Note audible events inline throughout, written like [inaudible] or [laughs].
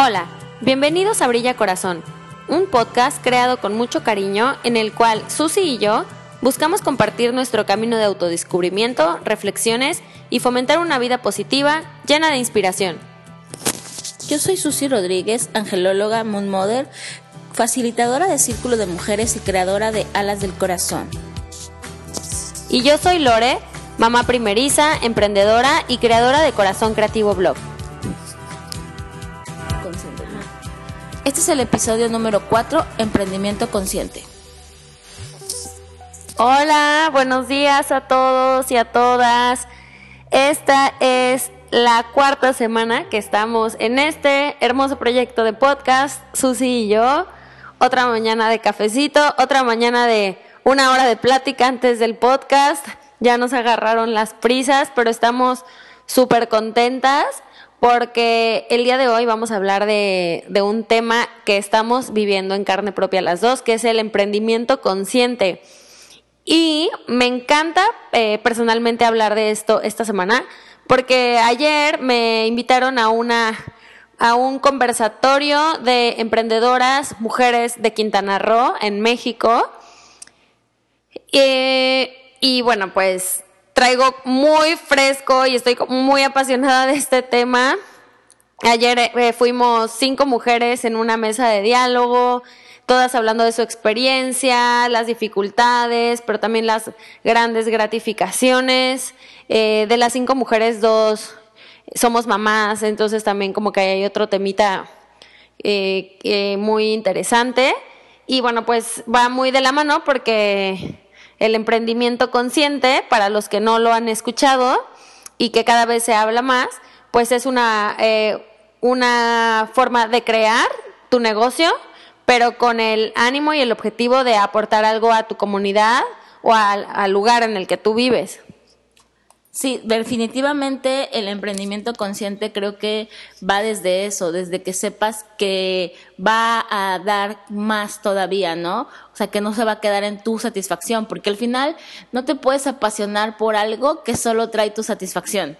Hola, bienvenidos a Brilla Corazón, un podcast creado con mucho cariño en el cual Susi y yo buscamos compartir nuestro camino de autodescubrimiento, reflexiones y fomentar una vida positiva llena de inspiración. Yo soy Susi Rodríguez, angelóloga, Moon Mother, facilitadora de Círculo de Mujeres y creadora de Alas del Corazón. Y yo soy Lore, mamá primeriza, emprendedora y creadora de Corazón Creativo Blog. Este es el episodio número 4, Emprendimiento Consciente. Hola, buenos días a todos y a todas. Esta es la cuarta semana que estamos en este hermoso proyecto de podcast, Susi y yo. Otra mañana de cafecito, otra mañana de una hora de plática antes del podcast. Ya nos agarraron las prisas, pero estamos súper contentas porque el día de hoy vamos a hablar de, un tema que estamos viviendo en carne propia las dos, que es el emprendimiento consciente. Y me encanta eh, personalmente hablar de esto esta semana, porque ayer me invitaron a una un conversatorio de emprendedoras mujeres de Quintana Roo en México. Eh, y bueno, pues traigo muy fresco y estoy muy apasionada de este tema. Ayer eh, fuimos cinco mujeres en una mesa de diálogo, todas hablando de su experiencia, las dificultades, pero también las grandes gratificaciones. Eh, de las cinco mujeres, dos somos mamás, entonces también como que hay otro temita eh, muy interesante. Y bueno, pues va muy de la mano porque el emprendimiento consciente, para los que no lo han escuchado y que cada vez se habla más, pues es una, eh, una forma de crear tu negocio, pero con el ánimo y el objetivo de aportar algo a tu comunidad o al lugar en el que tú vives. Sí, definitivamente el emprendimiento consciente creo que va desde eso, desde que sepas que va a dar más todavía, ¿no? O sea, que no se va a quedar en tu satisfacción, porque al final no te puedes apasionar por algo que solo trae tu satisfacción.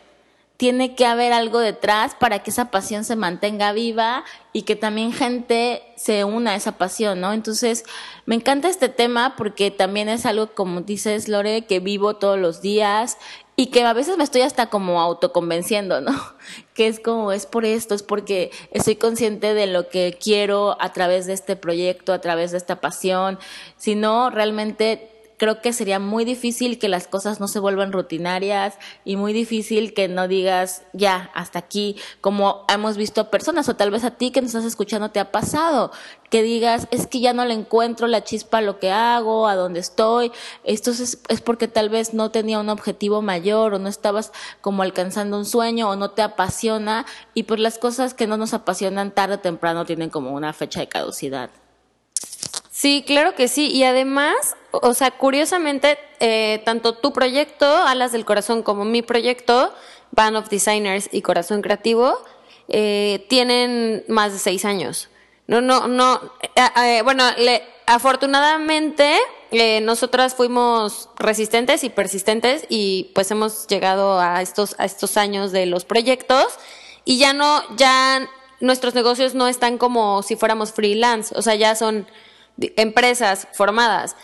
Tiene que haber algo detrás para que esa pasión se mantenga viva y que también gente se una a esa pasión, ¿no? Entonces, me encanta este tema porque también es algo, como dices, Lore, que vivo todos los días y que a veces me estoy hasta como autoconvenciendo, ¿no? [laughs] Que es como, es por esto, es porque estoy consciente de lo que quiero a través de este proyecto, a través de esta pasión. Si no, realmente creo que sería muy difícil que las cosas no se vuelvan rutinarias y muy difícil que no digas ya hasta aquí, como hemos visto personas o tal vez a ti que nos estás escuchando te ha pasado, que digas es que ya no le encuentro la chispa a lo que hago, a dónde estoy, esto es, es porque tal vez no tenía un objetivo mayor o no estabas como alcanzando un sueño o no te apasiona y pues las cosas que no nos apasionan tarde o temprano tienen como una fecha de caducidad. Sí, claro que sí. Y además, o sea, curiosamente, eh, tanto tu proyecto, Alas del Corazón, como mi proyecto, Band of Designers y Corazón Creativo, eh, tienen más de seis años. No, no, no. Eh, bueno, le, afortunadamente, nosotras fuimos resistentes y persistentes y pues hemos llegado a estos, a estos años de los proyectos y ya no, ya nuestros negocios no están como si fuéramos freelance, o sea, ya son empresas formadas.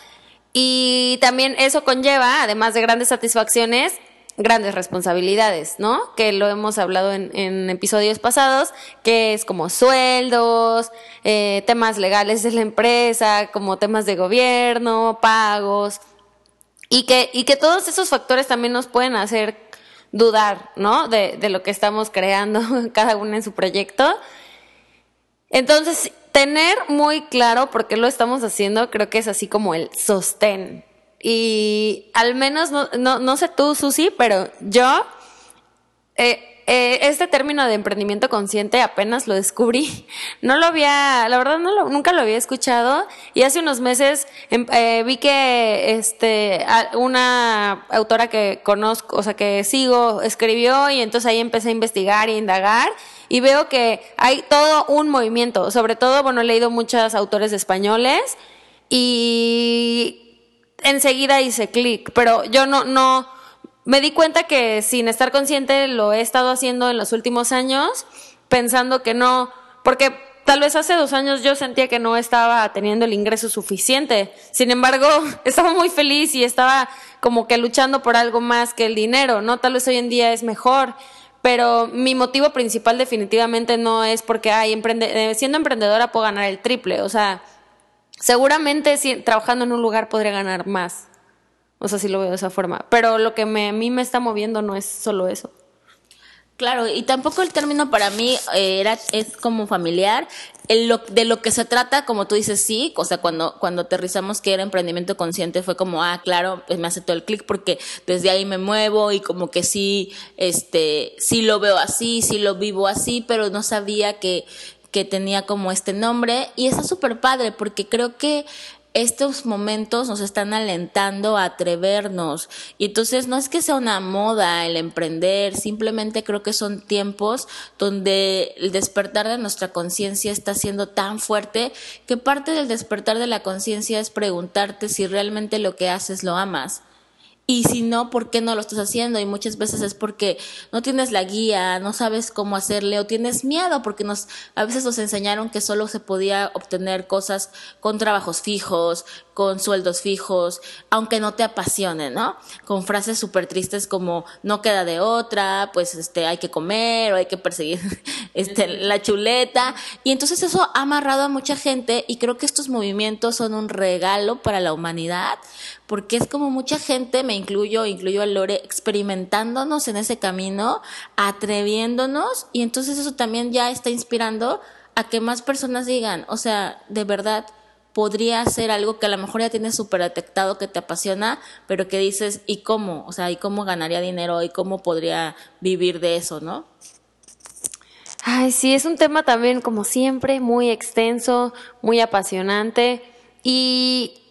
Y también eso conlleva, además de grandes satisfacciones, grandes responsabilidades, ¿no? Que lo hemos hablado en, episodios pasados, que es como sueldos, eh, temas legales de la empresa, como temas de gobierno, pagos, y que, y que todos esos factores también nos pueden hacer dudar, ¿no? De, de lo que estamos creando [laughs] cada uno en su proyecto. Entonces, tener muy claro por qué lo estamos haciendo, creo que es así como el sostén. Y al menos, no, no, no sé tú, Susi, pero yo, eh, eh, este término de emprendimiento consciente apenas lo descubrí. No lo había, la verdad, no lo, nunca lo había escuchado. Y hace unos meses em, eh, vi que este, una autora que conozco, o sea, que sigo, escribió y entonces ahí empecé a investigar e indagar y veo que hay todo un movimiento, sobre todo, bueno, he leído muchos autores españoles y enseguida hice clic, pero yo no, no, me di cuenta que sin estar consciente lo he estado haciendo en los últimos años, pensando que no, porque tal vez hace dos años yo sentía que no estaba teniendo el ingreso suficiente. Sin embargo, [laughs] estaba muy feliz y estaba como que luchando por algo más que el dinero, ¿no? Tal vez hoy en día es mejor. Pero mi motivo principal definitivamente no es porque, ay, emprende eh, siendo emprendedora puedo ganar el triple. O sea, seguramente si, trabajando en un lugar podría ganar más. O sea, si lo veo de esa forma. Pero lo que a mí me está moviendo no es solo eso. Claro, y tampoco el término para mí eh, era es como familiar. de lo que se trata, como tú dices, sí, o sea, cuando, cuando aterrizamos que era emprendimiento consciente fue como, ah, claro, pues me hace todo el clic porque desde ahí me muevo y como que sí, este, sí lo veo así, sí lo vivo así, pero no sabía que, que tenía como este nombre y está súper padre porque creo que estos momentos nos están alentando a atrevernos. Y entonces no es que sea una moda el emprender, simplemente creo que son tiempos donde el despertar de nuestra conciencia está siendo tan fuerte que parte del despertar de la conciencia es preguntarte si realmente lo que haces lo amas. Y si no, ¿por qué no lo estás haciendo? Y muchas veces es porque no tienes la guía, no sabes cómo hacerle o tienes miedo porque nos a veces nos enseñaron que solo se podía obtener cosas con trabajos fijos, con sueldos fijos, aunque no te apasione, ¿no? Con frases súper tristes como no queda de otra, pues este hay que comer o hay que perseguir [laughs] este la chuleta y entonces eso ha amarrado a mucha gente y creo que estos movimientos son un regalo para la humanidad porque es como mucha gente, me incluyo, incluyo a Lore, experimentándonos en ese camino, atreviéndonos, y entonces eso también ya está inspirando a que más personas digan, o sea, de verdad, podría ser algo que a lo mejor ya tienes súper detectado que te apasiona, pero que dices, ¿y cómo? O sea, ¿y cómo ganaría dinero? ¿Y cómo podría vivir de eso, no? Ay, sí, es un tema también, como siempre, muy extenso, muy apasionante. Y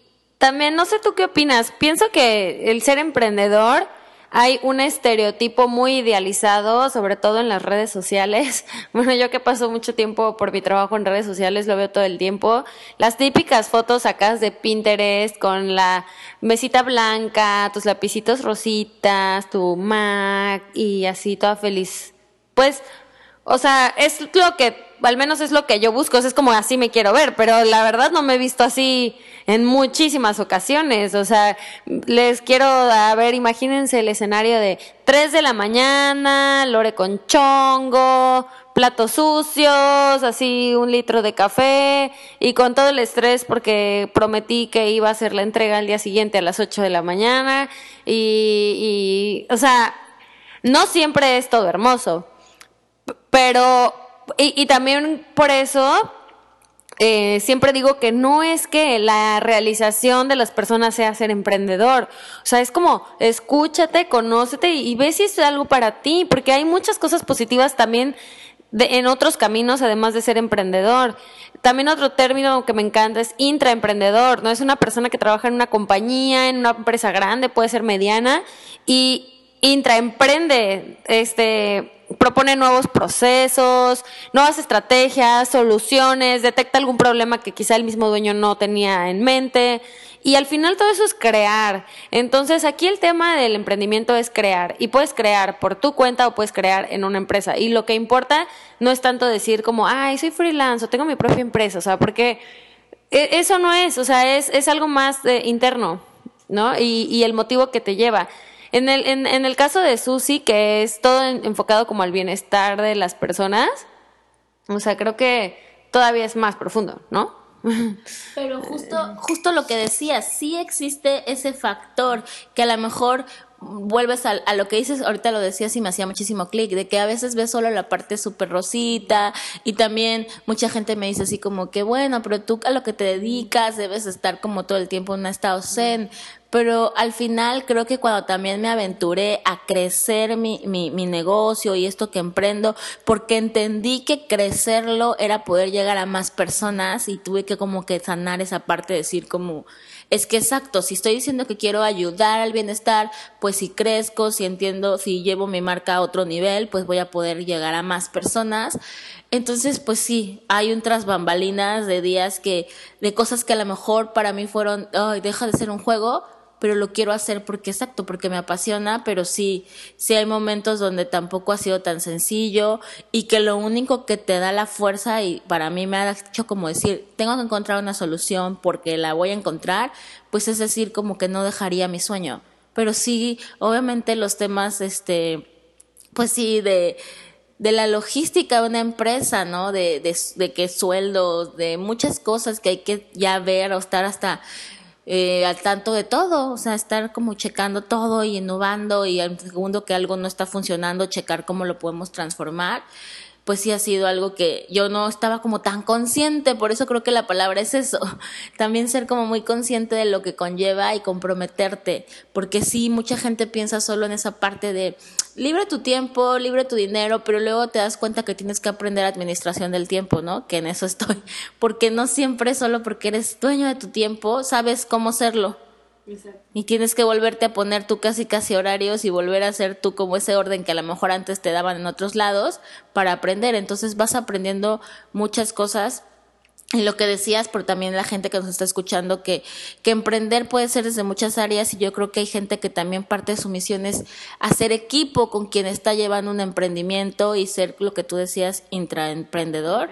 también, no sé tú qué opinas, pienso que el ser emprendedor hay un estereotipo muy idealizado, sobre todo en las redes sociales. [laughs] Bueno, yo que paso mucho tiempo por mi trabajo en redes sociales, lo veo todo el tiempo. Las típicas fotos sacas de Pinterest con la mesita blanca, tus lapicitos rositas, tu Mac y así toda feliz. Pues, o sea, es lo que al menos es lo que yo busco, es como así me quiero ver, pero la verdad no me he visto así en muchísimas ocasiones, o sea, les quiero a ver, imagínense el escenario de 3 de la mañana, lore con chongo, platos sucios, así un litro de café y con todo el estrés porque prometí que iba a hacer la entrega al día siguiente a las 8 de la mañana y, y o sea, no siempre es todo hermoso, pero y, también por eso eh, siempre digo que no es que la realización de las personas sea ser emprendedor. O sea, es como escúchate, conócete y, y ve si es algo para ti, porque hay muchas cosas positivas también de, en otros caminos, además de ser emprendedor. También otro término que me encanta es intraemprendedor, ¿no? Es una persona que trabaja en una compañía, en una empresa grande, puede ser mediana, y intraemprende, este, propone nuevos procesos, nuevas estrategias, soluciones, detecta algún problema que quizá el mismo dueño no tenía en mente. Y al final todo eso es crear. Entonces aquí el tema del emprendimiento es crear. Y puedes crear por tu cuenta o puedes crear en una empresa. Y lo que importa no es tanto decir como, ay, soy freelance o tengo mi propia empresa. O sea, porque e, eso no es, o sea, es, es algo más eh, interno, ¿no? Y, y el motivo que te lleva. En el, en, el caso de Susi, que es todo enfocado como al bienestar de las personas, o sea, creo que todavía es más profundo, ¿no? [laughs] Pero justo, justo lo que decías, sí existe ese factor que a lo mejor vuelves a, a, lo que dices, ahorita lo decías y me hacía muchísimo clic, de que a veces ves solo la parte súper rosita y también mucha gente me dice así como que bueno, pero tú a lo que te dedicas debes estar como todo el tiempo en un estado zen, pero al final creo que cuando también me aventuré a crecer mi, mi, mi, negocio y esto que emprendo, porque entendí que crecerlo era poder llegar a más personas y tuve que como que sanar esa parte, decir como, es que exacto, si estoy diciendo que quiero ayudar al bienestar, pues si crezco, si entiendo, si llevo mi marca a otro nivel, pues voy a poder llegar a más personas. Entonces, pues sí, hay un tras bambalinas de días que, de cosas que a lo mejor para mí fueron, ay, deja de ser un juego, pero lo quiero hacer porque exacto, porque me apasiona, pero sí, sí hay momentos donde tampoco ha sido tan sencillo y que lo único que te da la fuerza y para mí me ha hecho como decir, tengo que encontrar una solución porque la voy a encontrar, pues es decir, como que no dejaría mi sueño. Pero sí, obviamente los temas, este, pues sí, de, de la logística de una empresa, ¿no? De, de, de qué sueldos, de muchas cosas que hay que ya ver o estar hasta eh, al tanto de todo, o sea, estar como checando todo y innovando y al segundo que algo no está funcionando, checar cómo lo podemos transformar pues sí ha sido algo que yo no estaba como tan consciente, por eso creo que la palabra es eso, [laughs] también ser como muy consciente de lo que conlleva y comprometerte, porque sí, mucha gente piensa solo en esa parte de libre tu tiempo, libre tu dinero, pero luego te das cuenta que tienes que aprender administración del tiempo, ¿no? Que en eso estoy, [laughs] porque no siempre solo porque eres dueño de tu tiempo sabes cómo serlo. Y tienes que volverte a poner tú casi casi horarios y volver a hacer tú como ese orden que a lo mejor antes te daban en otros lados para aprender. Entonces vas aprendiendo muchas cosas y lo que decías, pero también la gente que nos está escuchando, que, que emprender puede ser desde muchas áreas y yo creo que hay gente que también parte de su misión es hacer equipo con quien está llevando un emprendimiento y ser lo que tú decías, intraemprendedor.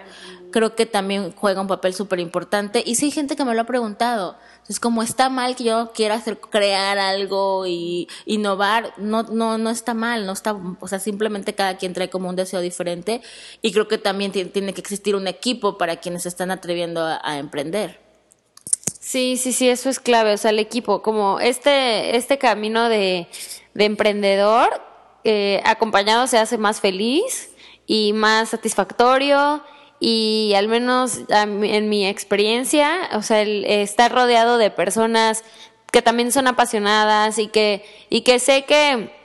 Creo que también juega un papel súper importante. Y sí hay gente que me lo ha preguntado. Es como está mal que yo quiera hacer, crear algo y innovar, no, no, no está mal, no está, o sea, simplemente cada quien trae como un deseo diferente y creo que también tiene que existir un equipo para quienes están atreviendo a, emprender. Sí, sí, sí, eso es clave, o sea, el equipo, como este, este camino de, de emprendedor eh, acompañado se hace más feliz y más satisfactorio y al menos en mi experiencia, o sea, el estar rodeado de personas que también son apasionadas y que, y que sé que,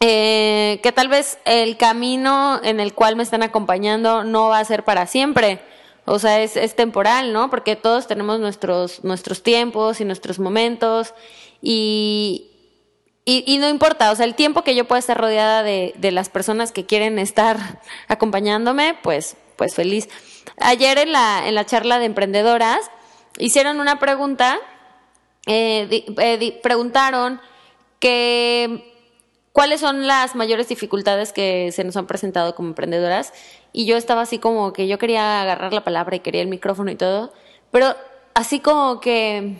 eh, que tal vez el camino en el cual me están acompañando no va a ser para siempre. O sea, es, es temporal, ¿no? Porque todos tenemos nuestros, nuestros tiempos y nuestros momentos y, y, y, no importa, o sea, el tiempo que yo pueda estar rodeada de, de las personas que quieren estar [laughs] acompañándome, pues pues feliz. Ayer en la, en la charla de emprendedoras hicieron una pregunta, eh, eh, preguntaron que cuáles son las mayores dificultades que se nos han presentado como emprendedoras y yo estaba así como que yo quería agarrar la palabra y quería el micrófono y todo, pero así como que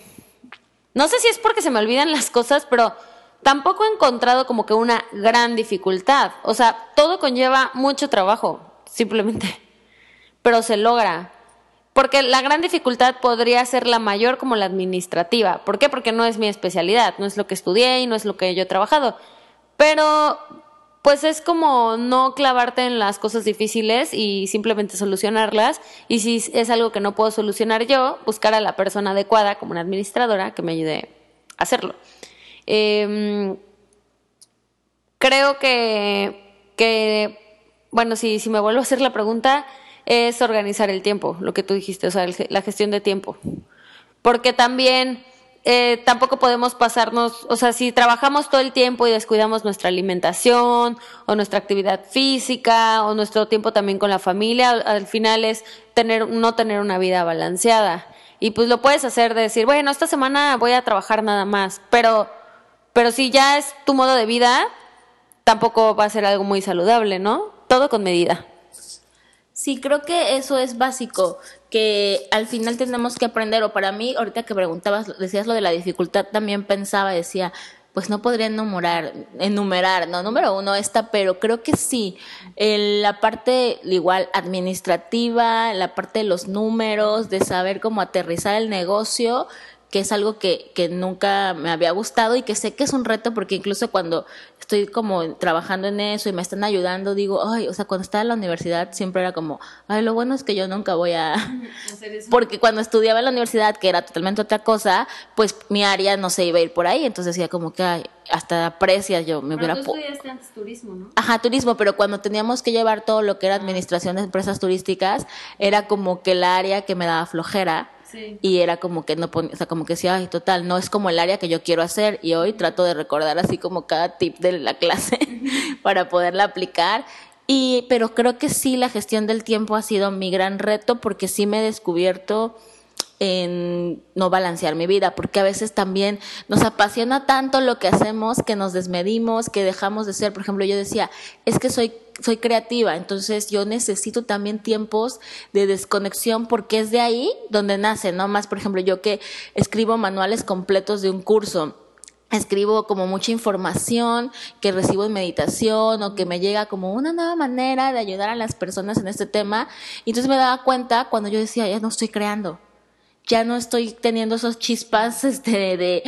no sé si es porque se me olvidan las cosas, pero tampoco he encontrado como que una gran dificultad. O sea, todo conlleva mucho trabajo, simplemente pero se logra. Porque la gran dificultad podría ser la mayor como la administrativa. ¿Por qué? Porque no es mi especialidad, no es lo que estudié y no es lo que yo he trabajado. Pero pues es como no clavarte en las cosas difíciles y simplemente solucionarlas. Y si es algo que no puedo solucionar yo, buscar a la persona adecuada como una administradora que me ayude a hacerlo. Em, creo que, que, bueno, si, si me vuelvo a hacer la pregunta, es organizar el tiempo, lo que tú dijiste, o sea, la gestión de tiempo. Porque también eh, tampoco podemos pasarnos, o sea, si trabajamos todo el tiempo y descuidamos nuestra alimentación o nuestra actividad física o nuestro tiempo también con la familia, al, final es tener, no tener una vida balanceada. Y pues lo puedes hacer de decir, bueno, esta semana voy a trabajar nada más, pero, pero si ya es tu modo de vida, tampoco va a ser algo muy saludable, ¿no? Todo con medida. Sí, creo que eso es básico, que al final tenemos que aprender, o para mí, ahorita que preguntabas, decías lo de la dificultad, también pensaba, decía, pues no podría enumerar, enumerar, no, número uno esta, pero creo que sí, la parte igual administrativa, la parte de los números, de saber cómo aterrizar el negocio, que es algo que, que nunca me había gustado y que sé que es un reto porque incluso cuando estoy como trabajando en eso y me están ayudando, digo, ay, o sea, cuando estaba en la universidad siempre era como, ay, lo bueno es que yo nunca voy a... [laughs] Porque cuando estudiaba en la universidad, que era totalmente otra cosa, pues mi área no se iba a ir por ahí, entonces decía como que, ay, hasta aprecias yo me hubiera... Tú estudiaste antes turismo, ¿no? Ajá, turismo, pero cuando teníamos que llevar todo lo que era administración de empresas turísticas, era como que el área que me daba flojera y era como que no ponía, o sea, como que decía, ay, total, no es como el área que yo quiero hacer y hoy trato de recordar así como cada tip de la clase [laughs] para poderla aplicar. Y, pero creo que sí, la gestión del tiempo ha sido mi gran reto porque sí me he descubierto en no balancear mi vida, porque a veces también nos apasiona tanto lo que hacemos que nos desmedimos, que dejamos de ser. Por ejemplo, yo decía, es que soy soy creativa, entonces yo necesito también tiempos de desconexión porque es de ahí donde nace, ¿no? Más, por ejemplo, yo que escribo manuales completos de un curso escribo como mucha información que recibo en meditación o que me llega como una nueva manera de ayudar a las personas en este tema. Y entonces me daba cuenta cuando yo decía, ya no estoy creando, ya no estoy teniendo esos chispas [laughs] este, de,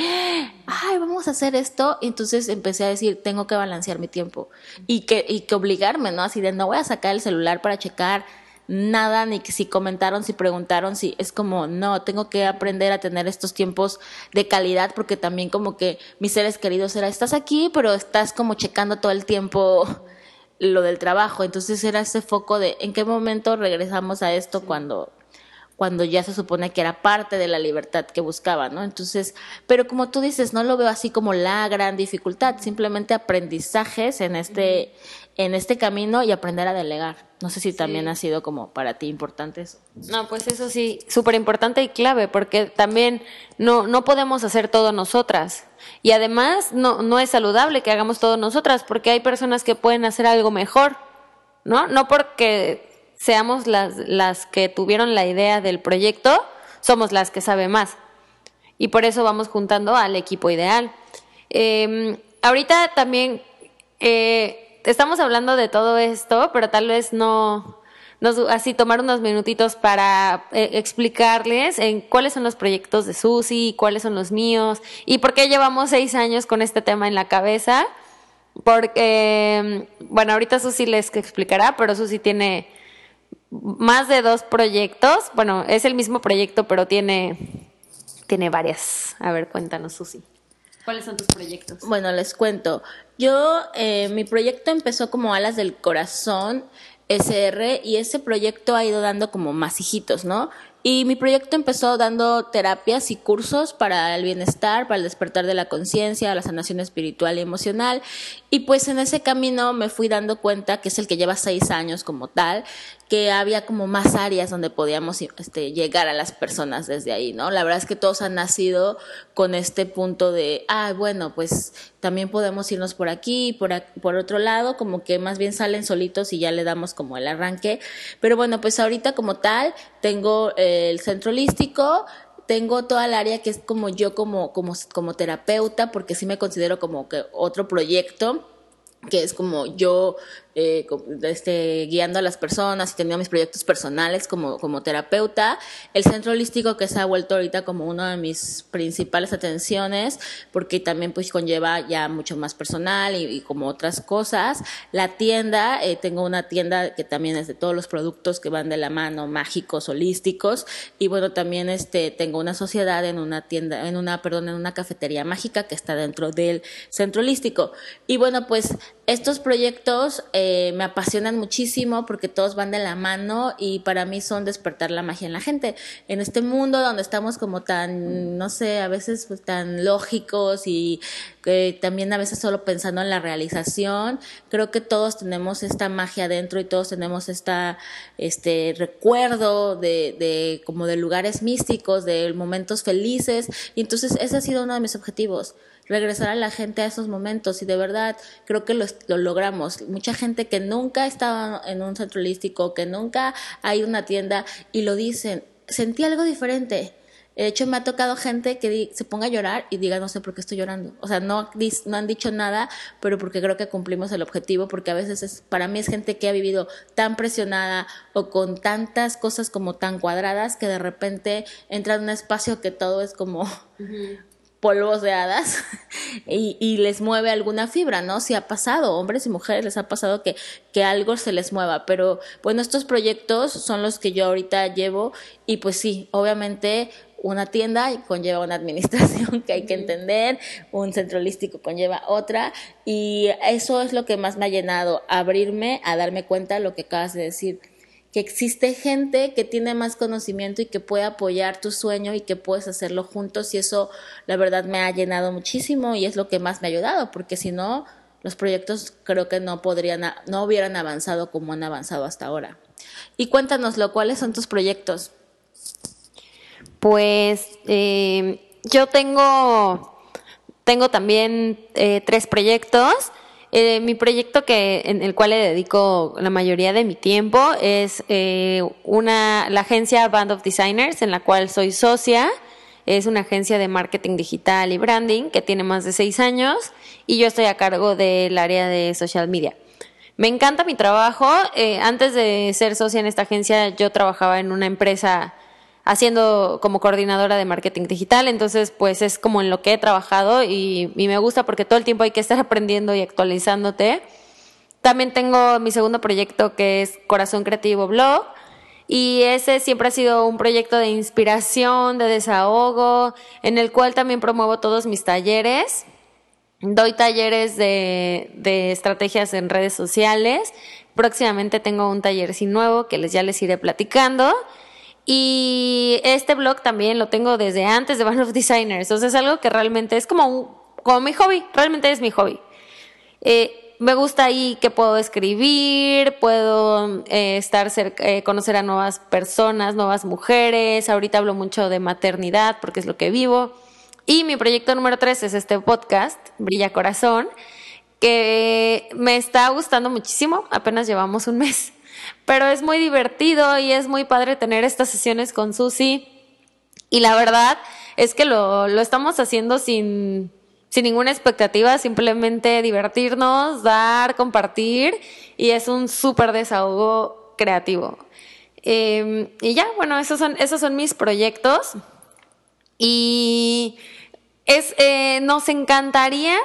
ay, vamos a hacer esto. Y entonces empecé a decir, tengo que balancear mi tiempo y que, y que obligarme, ¿no? Así de, no voy a sacar el celular para checar nada, ni si comentaron, si preguntaron, si es como, no, tengo que aprender a tener estos tiempos de calidad porque también como que mis seres queridos era, estás aquí, pero estás como checando todo el tiempo lo del trabajo. Entonces era ese foco de en qué momento regresamos a esto cuando cuando ya se supone que era parte de la libertad que buscaba, ¿no? Entonces, pero como tú dices, no lo veo así como la gran dificultad, simplemente aprendizajes en este, en este camino y aprender a delegar. No sé si también ha sido como para ti importante eso. No, pues eso sí, súper importante y clave, porque también no, no podemos hacer todo nosotras. Y además no, no es saludable que hagamos todo nosotras, porque hay personas que pueden hacer algo mejor, ¿no? No porque seamos las, las que tuvieron la idea del proyecto, somos las que sabe más. Y por eso vamos juntando al equipo ideal. Em, ahorita también eh, estamos hablando de todo esto, pero tal vez no, así tomar unos minutitos para eh, explicarles en cuáles son los proyectos de Susi, cuáles son los míos y por qué llevamos seis años con este tema en la cabeza. Porque, bueno, ahorita Susi les explicará, pero Susi tiene más de dos proyectos. Bueno, es el mismo proyecto, pero tiene, tiene varias. A ver, cuéntanos, Susi. ¿Cuáles son tus proyectos? Bueno, les cuento. Yo, eh, mi proyecto empezó como Alas del Corazón SR y ese proyecto ha ido dando como masijitos, ¿no? Y mi proyecto empezó dando terapias y cursos para el bienestar, para el despertar de la conciencia, la sanación espiritual y emocional. Y pues en ese camino me fui dando cuenta, que es el que lleva seis años como tal, que había como más áreas donde podíamos este, llegar a las personas desde ahí, ¿no? La verdad es que todos han nacido con este punto de, ah, bueno, pues también podemos irnos por aquí, por, por otro lado, como que más bien salen solitos y ya le damos como el arranque. Pero bueno, pues ahorita como tal, tengo el centro holístico, tengo toda el área que es como yo como, como, como terapeuta, porque sí me considero como que otro proyecto que es como yo eh, este, guiando a las personas y teniendo mis proyectos personales como, como terapeuta. El centro holístico que se ha vuelto ahorita como una de mis principales atenciones porque también pues conlleva ya mucho más personal y, como otras cosas. La tienda, eh, tengo una tienda que también es de todos los productos que van de la mano, mágicos, holísticos. Y bueno, también este, tengo una sociedad en una tienda, en una, perdón, en una cafetería mágica que está dentro del centro holístico. Y bueno, pues estos proyectos eh, me apasionan muchísimo porque todos van de la mano y para mí son despertar la magia en la gente. En este mundo donde estamos como tan, no sé, a veces pues, tan lógicos y eh, también a veces solo pensando en la realización, creo que todos tenemos esta magia dentro y todos tenemos esta, este recuerdo de, de como de lugares místicos, de momentos felices y entonces ese ha sido uno de mis objetivos regresar a la gente a esos momentos y de verdad creo que lo, logramos. Mucha gente que nunca ha estado en un centro holístico, que nunca hay una tienda y lo dicen, sentí algo diferente. De hecho, me ha tocado gente que se ponga a llorar y diga, no sé por qué estoy llorando. O sea, no, no han dicho nada, pero porque creo que cumplimos el objetivo, porque a veces es, para mí es gente que ha vivido tan presionada o con tantas cosas como tan cuadradas que de repente entra en un espacio que todo es como polvos de hadas [laughs] y, les mueve alguna fibra, ¿no? Si ha pasado, hombres y mujeres les ha pasado que, que algo se les mueva, pero bueno, estos proyectos son los que yo ahorita llevo y pues sí, obviamente una tienda conlleva una [laughs] administración que hay que entender, un centro holístico conlleva otra y eso es lo que más me ha llenado, abrirme a darme cuenta de lo que acabas de decir que existe gente que tiene más conocimiento y que puede apoyar tu sueño y que puedes hacerlo juntos y eso la verdad me ha llenado muchísimo y es lo que más me ha ayudado porque si no los proyectos creo que no podrían no hubieran avanzado como han avanzado hasta ahora. Y cuéntanoslo, ¿cuáles son tus proyectos? Pues eh, yo tengo, tengo también eh, tres proyectos. Eh, mi proyecto que en el cual le dedico la mayoría de mi tiempo es una la agencia Band of Designers en la cual soy socia. Es una agencia de marketing digital y branding que tiene más de seis años y yo estoy a cargo del área de social media. Me encanta mi trabajo. antes de ser socia en esta agencia, yo trabajaba en una empresa haciendo como coordinadora de marketing digital, entonces pues es como en lo que he trabajado y, me gusta porque todo el tiempo hay que estar [laughs] aprendiendo y actualizándote. También tengo mi segundo proyecto que es Corazón Creativo Blog y ese siempre ha sido un proyecto de inspiración, de desahogo, en el cual también promuevo todos mis talleres. Doy talleres de, de estrategias en redes sociales. Próximamente tengo un taller sin nuevo que les, ya les iré platicando. Y este blog también lo tengo desde antes de [laughs] Band of Designers. O es algo que realmente es como, como mi hobby. Realmente es mi hobby. Eh, me gusta ahí que puedo escribir, puedo eh, estar cerca, eh, conocer a nuevas personas, nuevas mujeres. Ahorita hablo mucho de maternidad porque es lo que vivo. Y mi proyecto número tres es este podcast, Brilla Corazón, que me está gustando muchísimo. Apenas llevamos un mes pero es muy divertido y es muy padre tener estas sesiones con Susi. Y la verdad es que lo, lo estamos haciendo sin, sin ninguna expectativa, simplemente divertirnos, dar, compartir y es un súper desahogo creativo. Em, y ya, bueno, esos son, esos son mis proyectos y es, eh, nos encantaría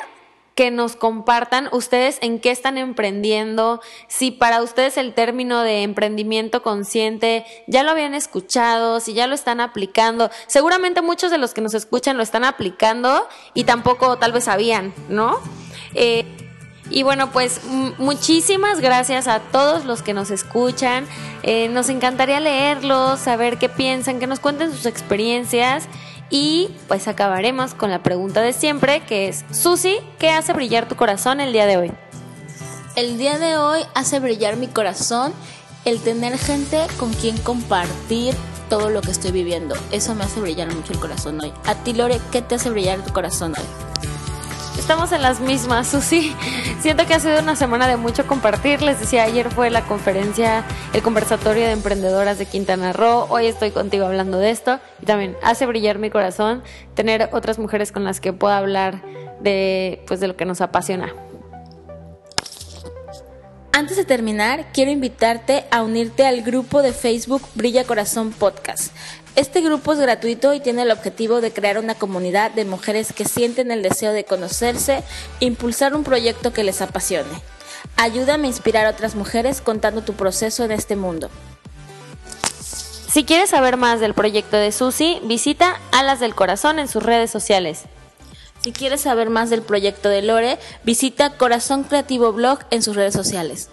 que nos compartan ustedes en qué están emprendiendo, si para ustedes el término de emprendimiento consciente ya lo habían escuchado, si ya lo están aplicando. Seguramente muchos de los que nos escuchan lo están aplicando y tampoco tal vez sabían, ¿no? Eh, y bueno, pues muchísimas gracias a todos los que nos escuchan. Eh, nos encantaría leerlos, saber qué piensan, que nos cuenten sus experiencias. Y pues acabaremos con la pregunta de siempre, que es, Susi, ¿qué hace brillar tu corazón el día de hoy? El día de hoy hace brillar mi corazón el tener gente con quien compartir todo lo que estoy viviendo. Eso me hace brillar mucho el corazón hoy. A ti, Lore, ¿qué te hace brillar tu corazón hoy? Estamos en las mismas, Susi. Siento que ha sido una semana de mucho compartir. Les decía, ayer fue la conferencia, el conversatorio de emprendedoras de Quintana Roo. Hoy estoy contigo hablando de esto. Y también hace brillar mi corazón tener otras mujeres con las que pueda hablar de, pues, de lo que nos apasiona. Antes de terminar, quiero invitarte a unirte al grupo de Facebook Brilla Corazón Podcast. Este grupo es gratuito y tiene el objetivo de crear una comunidad de mujeres que sienten el deseo de conocerse e impulsar un proyecto que les apasione. Ayúdame a inspirar a otras mujeres contando tu proceso en este mundo. Si quieres saber más del proyecto de Susi, visita Alas del Corazón en sus redes sociales. Si quieres saber más del proyecto de Lore, visita Corazón Creativo Blog en sus redes sociales.